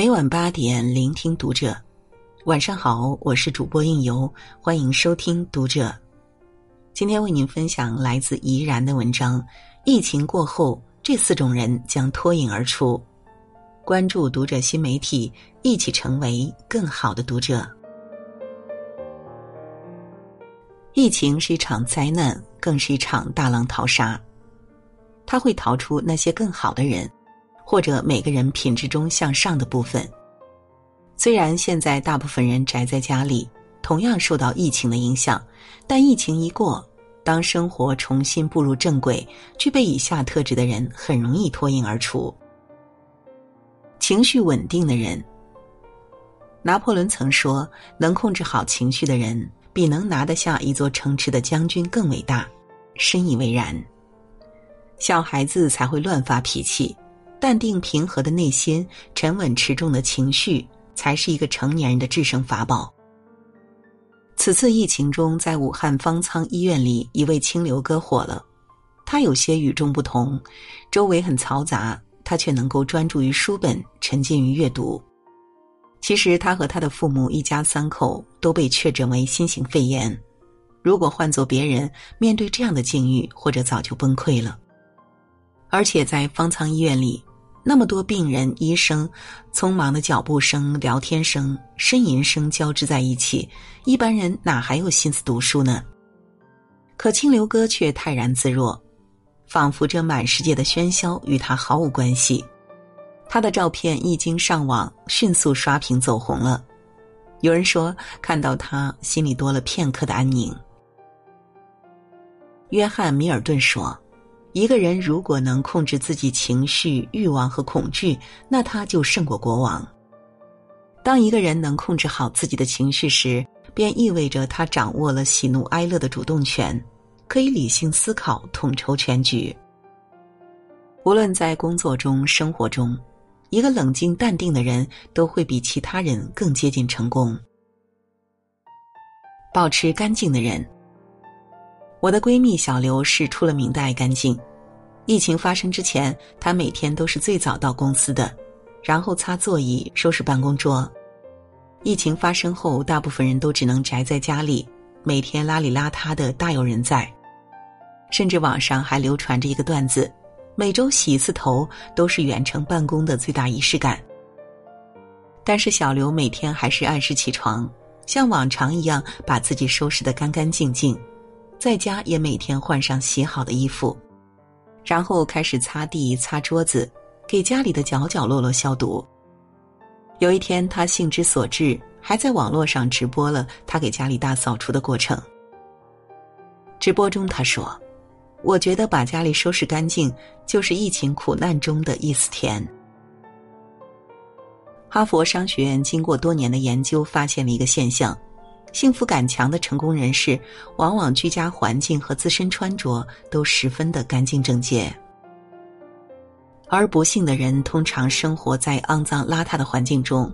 每晚八点，聆听读者。晚上好，我是主播应由，欢迎收听读者。今天为您分享来自怡然的文章：疫情过后，这四种人将脱颖而出。关注读者新媒体，一起成为更好的读者。疫情是一场灾难，更是一场大浪淘沙。它会逃出那些更好的人。或者每个人品质中向上的部分。虽然现在大部分人宅在家里，同样受到疫情的影响，但疫情一过，当生活重新步入正轨，具备以下特质的人很容易脱颖而出。情绪稳定的人。拿破仑曾说：“能控制好情绪的人，比能拿得下一座城池的将军更伟大。”深以为然。小孩子才会乱发脾气。淡定平和的内心，沉稳持重的情绪，才是一个成年人的制胜法宝。此次疫情中，在武汉方舱医院里，一位清流哥火了。他有些与众不同，周围很嘈杂，他却能够专注于书本，沉浸于阅读。其实，他和他的父母一家三口都被确诊为新型肺炎。如果换做别人，面对这样的境遇，或者早就崩溃了。而且在方舱医院里。那么多病人、医生，匆忙的脚步声、聊天声、呻吟声交织在一起，一般人哪还有心思读书呢？可清流哥却泰然自若，仿佛这满世界的喧嚣与他毫无关系。他的照片一经上网，迅速刷屏走红了。有人说，看到他心里多了片刻的安宁。约翰·米尔顿说。一个人如果能控制自己情绪、欲望和恐惧，那他就胜过国王。当一个人能控制好自己的情绪时，便意味着他掌握了喜怒哀乐的主动权，可以理性思考、统筹全局。无论在工作中、生活中，一个冷静淡定的人都会比其他人更接近成功。保持干净的人。我的闺蜜小刘是出了名的爱干净。疫情发生之前，她每天都是最早到公司的，然后擦座椅、收拾办公桌。疫情发生后，大部分人都只能宅在家里，每天邋里邋遢的大有人在。甚至网上还流传着一个段子：每周洗一次头都是远程办公的最大仪式感。但是小刘每天还是按时起床，像往常一样把自己收拾得干干净净。在家也每天换上洗好的衣服，然后开始擦地、擦桌子，给家里的角角落落消毒。有一天，他兴之所至，还在网络上直播了他给家里大扫除的过程。直播中，他说：“我觉得把家里收拾干净，就是疫情苦难中的一丝甜。”哈佛商学院经过多年的研究，发现了一个现象。幸福感强的成功人士，往往居家环境和自身穿着都十分的干净整洁，而不幸的人通常生活在肮脏邋遢的环境中。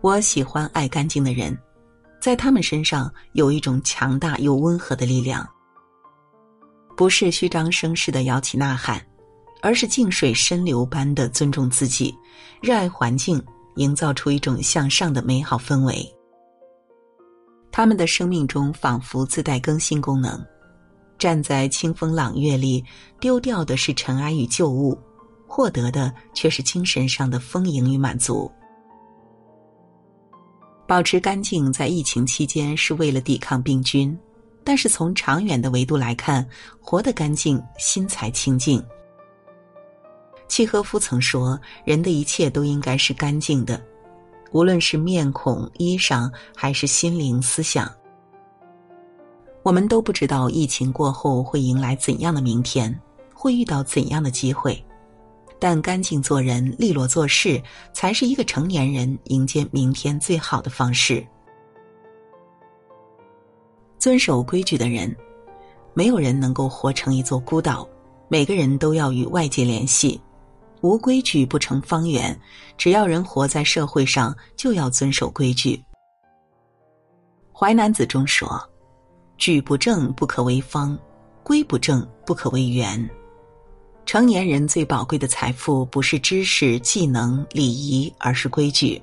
我喜欢爱干净的人，在他们身上有一种强大又温和的力量，不是虚张声势的摇旗呐喊，而是静水深流般的尊重自己，热爱环境，营造出一种向上的美好氛围。他们的生命中仿佛自带更新功能，站在清风朗月里，丢掉的是尘埃与旧物，获得的却是精神上的丰盈与满足。保持干净，在疫情期间是为了抵抗病菌，但是从长远的维度来看，活得干净，心才清净。契诃夫曾说：“人的一切都应该是干净的。”无论是面孔、衣裳，还是心灵、思想，我们都不知道疫情过后会迎来怎样的明天，会遇到怎样的机会。但干净做人、利落做事，才是一个成年人迎接明天最好的方式。遵守规矩的人，没有人能够活成一座孤岛，每个人都要与外界联系。无规矩不成方圆，只要人活在社会上，就要遵守规矩。《淮南子》中说：“矩不正不可为方，规不正不可为圆。”成年人最宝贵的财富不是知识、技能、礼仪，而是规矩。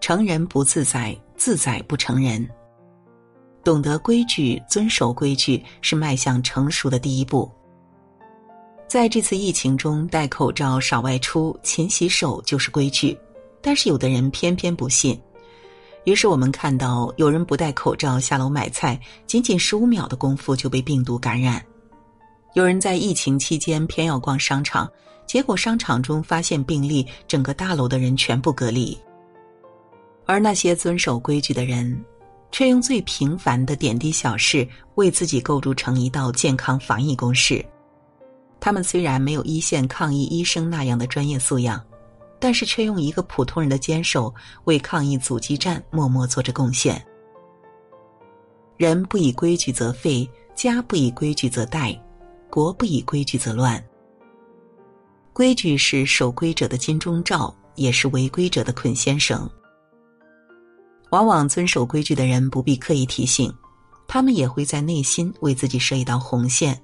成人不自在，自在不成人。懂得规矩、遵守规矩，是迈向成熟的第一步。在这次疫情中，戴口罩、少外出、勤洗手就是规矩，但是有的人偏偏不信。于是我们看到，有人不戴口罩下楼买菜，仅仅十五秒的功夫就被病毒感染。有人在疫情期间偏要逛商场，结果商场中发现病例，整个大楼的人全部隔离。而那些遵守规矩的人，却用最平凡的点滴小事为自己构筑成一道健康防疫公式。他们虽然没有一线抗疫医生那样的专业素养，但是却用一个普通人的坚守为抗疫阻击战默默做着贡献。人不以规矩则废，家不以规矩则殆。国不以规矩则乱。规矩是守规者的金钟罩，也是违规者的捆仙绳。往往遵守规矩的人不必刻意提醒，他们也会在内心为自己设一道红线，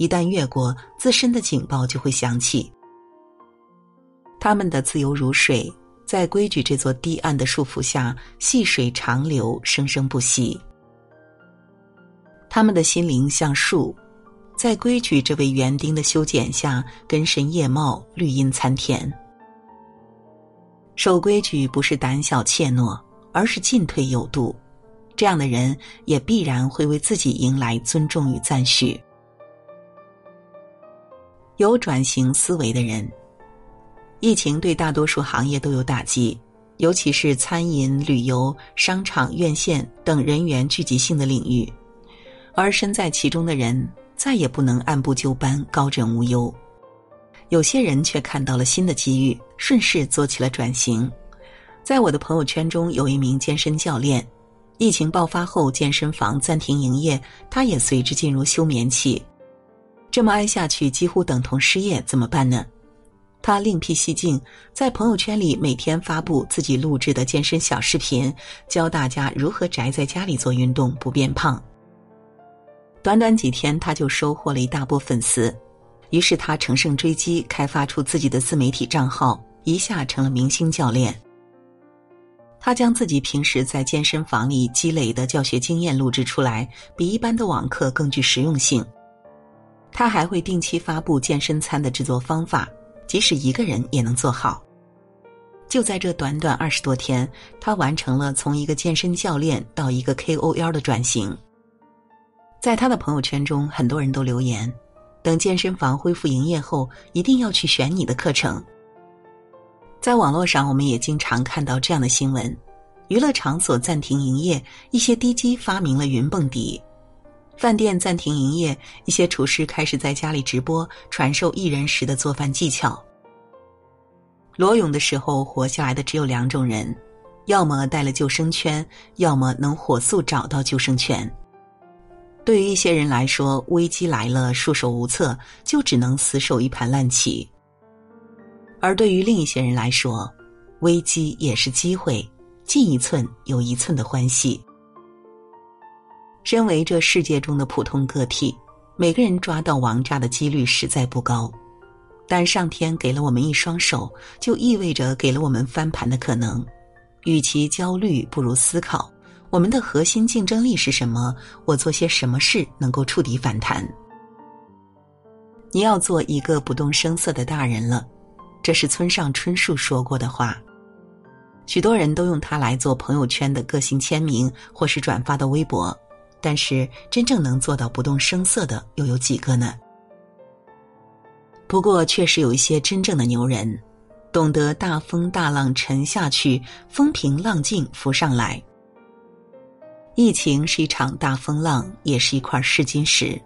一旦越过，自身的警报就会响起。他们的自由如水，在规矩这座堤岸的束缚下，细水长流，生生不息。他们的心灵像树。在规矩这位园丁的修剪下，根深叶茂，绿荫参天。守规矩不是胆小怯懦，而是进退有度。这样的人也必然会为自己迎来尊重与赞许。有转型思维的人，疫情对大多数行业都有打击，尤其是餐饮、旅游、商场、院线等人员聚集性的领域，而身在其中的人。再也不能按部就班、高枕无忧，有些人却看到了新的机遇，顺势做起了转型。在我的朋友圈中，有一名健身教练，疫情爆发后，健身房暂停营业，他也随之进入休眠期。这么挨下去，几乎等同失业，怎么办呢？他另辟蹊径，在朋友圈里每天发布自己录制的健身小视频，教大家如何宅在家里做运动，不变胖。短短几天，他就收获了一大波粉丝，于是他乘胜追击，开发出自己的自媒体账号，一下成了明星教练。他将自己平时在健身房里积累的教学经验录制出来，比一般的网课更具实用性。他还会定期发布健身餐的制作方法，即使一个人也能做好。就在这短短二十多天，他完成了从一个健身教练到一个 KOL 的转型。在他的朋友圈中，很多人都留言：“等健身房恢复营业后，一定要去选你的课程。”在网络上，我们也经常看到这样的新闻：娱乐场所暂停营业，一些低基发明了云蹦迪；饭店暂停营业，一些厨师开始在家里直播，传授一人食的做饭技巧。裸泳的时候活下来的只有两种人：要么带了救生圈，要么能火速找到救生圈。对于一些人来说，危机来了，束手无策，就只能死守一盘烂棋；而对于另一些人来说，危机也是机会，进一寸有一寸的欢喜。身为这世界中的普通个体，每个人抓到王炸的几率实在不高，但上天给了我们一双手，就意味着给了我们翻盘的可能。与其焦虑，不如思考。我们的核心竞争力是什么？我做些什么事能够触底反弹？你要做一个不动声色的大人了，这是村上春树说过的话。许多人都用它来做朋友圈的个性签名，或是转发的微博，但是真正能做到不动声色的又有几个呢？不过，确实有一些真正的牛人，懂得大风大浪沉下去，风平浪静浮上来。疫情是一场大风浪，也是一块试金石。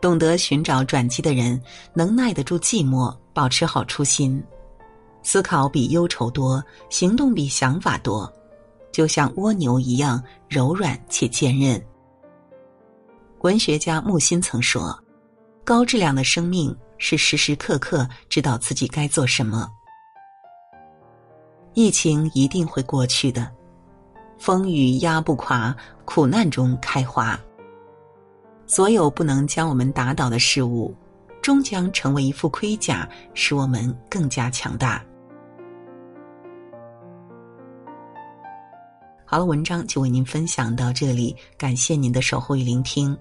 懂得寻找转机的人，能耐得住寂寞，保持好初心。思考比忧愁多，行动比想法多，就像蜗牛一样柔软且坚韧。文学家木心曾说：“高质量的生命是时时刻刻知道自己该做什么。”疫情一定会过去的。风雨压不垮，苦难中开花。所有不能将我们打倒的事物，终将成为一副盔甲，使我们更加强大。好了，文章就为您分享到这里，感谢您的守候与聆听。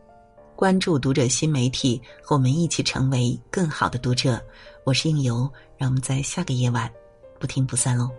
关注读者新媒体，和我们一起成为更好的读者。我是应由，让我们在下个夜晚不听不散喽。